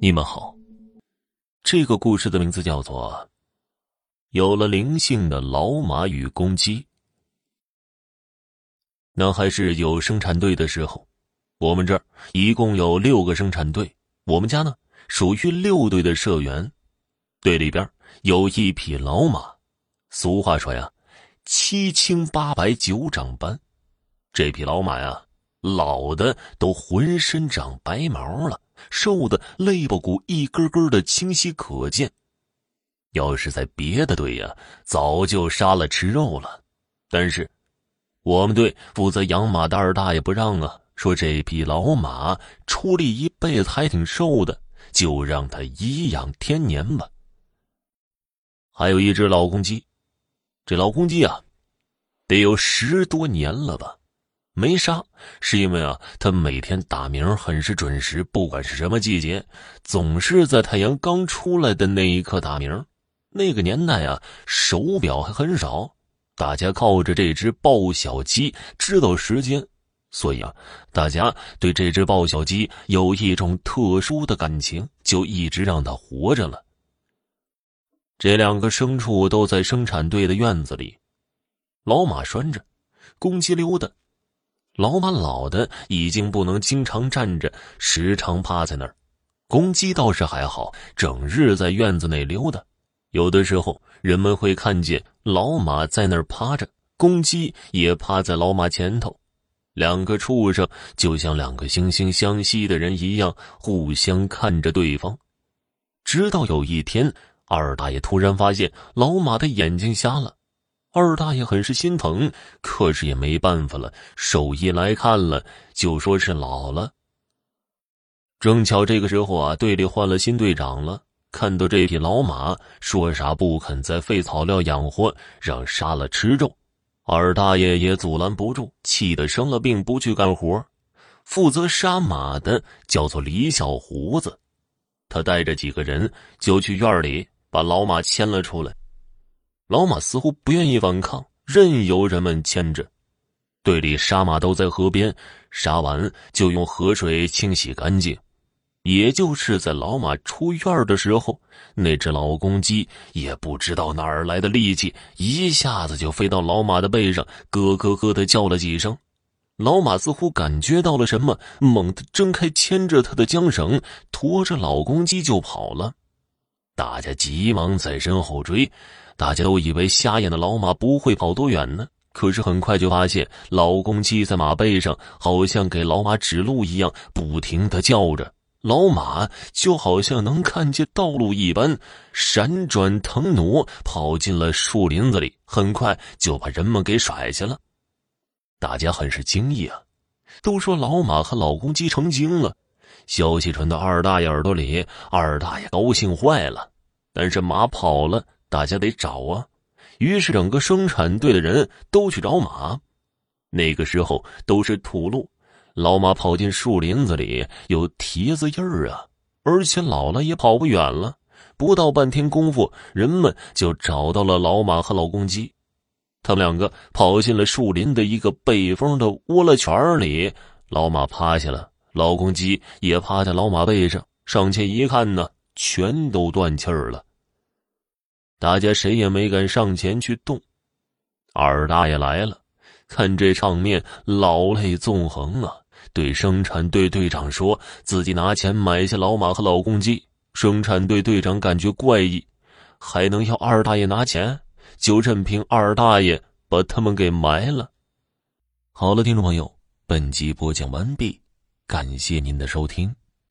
你们好，这个故事的名字叫做《有了灵性的老马与公鸡》。那还是有生产队的时候，我们这儿一共有六个生产队，我们家呢属于六队的社员，队里边有一匹老马。俗话说呀，“七青八白九长斑”，这匹老马呀，老的都浑身长白毛了。瘦的肋巴骨一根根的清晰可见，要是在别的队呀，早就杀了吃肉了。但是，我们队负责养马的二大爷不让啊，说这匹老马出力一辈子还挺瘦的，就让他颐养天年吧。还有一只老公鸡，这老公鸡啊，得有十多年了吧。没杀，是因为啊，他每天打鸣很是准时，不管是什么季节，总是在太阳刚出来的那一刻打鸣。那个年代啊，手表还很少，大家靠着这只报晓鸡知道时间，所以啊，大家对这只报晓鸡有一种特殊的感情，就一直让它活着了。这两个牲畜都在生产队的院子里，老马拴着，公鸡溜达。老马老的已经不能经常站着，时常趴在那儿。公鸡倒是还好，整日在院子内溜达。有的时候，人们会看见老马在那儿趴着，公鸡也趴在老马前头。两个畜生就像两个惺惺相惜的人一样，互相看着对方。直到有一天，二大爷突然发现老马的眼睛瞎了。二大爷很是心疼，可是也没办法了。兽医来看了，就说是老了。正巧这个时候啊，队里换了新队长了。看到这匹老马，说啥不肯再废草料养活，让杀了吃肉。二大爷也阻拦不住，气得生了病，不去干活。负责杀马的叫做李小胡子，他带着几个人就去院里把老马牵了出来。老马似乎不愿意反抗，任由人们牵着。队里杀马都在河边，杀完就用河水清洗干净。也就是在老马出院的时候，那只老公鸡也不知道哪儿来的力气，一下子就飞到老马的背上，咯咯咯的叫了几声。老马似乎感觉到了什么，猛地挣开牵着他的缰绳，驮着老公鸡就跑了。大家急忙在身后追。大家都以为瞎眼的老马不会跑多远呢，可是很快就发现老公鸡在马背上，好像给老马指路一样，不停的叫着。老马就好像能看见道路一般，闪转腾挪，跑进了树林子里，很快就把人们给甩下了。大家很是惊异啊，都说老马和老公鸡成精了。消息传到二大爷耳朵里，二大爷高兴坏了。但是马跑了。大家得找啊，于是整个生产队的人都去找马。那个时候都是土路，老马跑进树林子里有蹄子印儿啊，而且老了也跑不远了。不到半天功夫，人们就找到了老马和老公鸡。他们两个跑进了树林的一个背风的窝了圈里，老马趴下了，老公鸡也趴在老马背上。上前一看呢，全都断气儿了。大家谁也没敢上前去动。二大爷来了，看这场面，老泪纵横啊！对生产队队长说自己拿钱买下老马和老公鸡。生产队队长感觉怪异，还能要二大爷拿钱？就任凭二大爷把他们给埋了。好了，听众朋友，本集播讲完毕，感谢您的收听。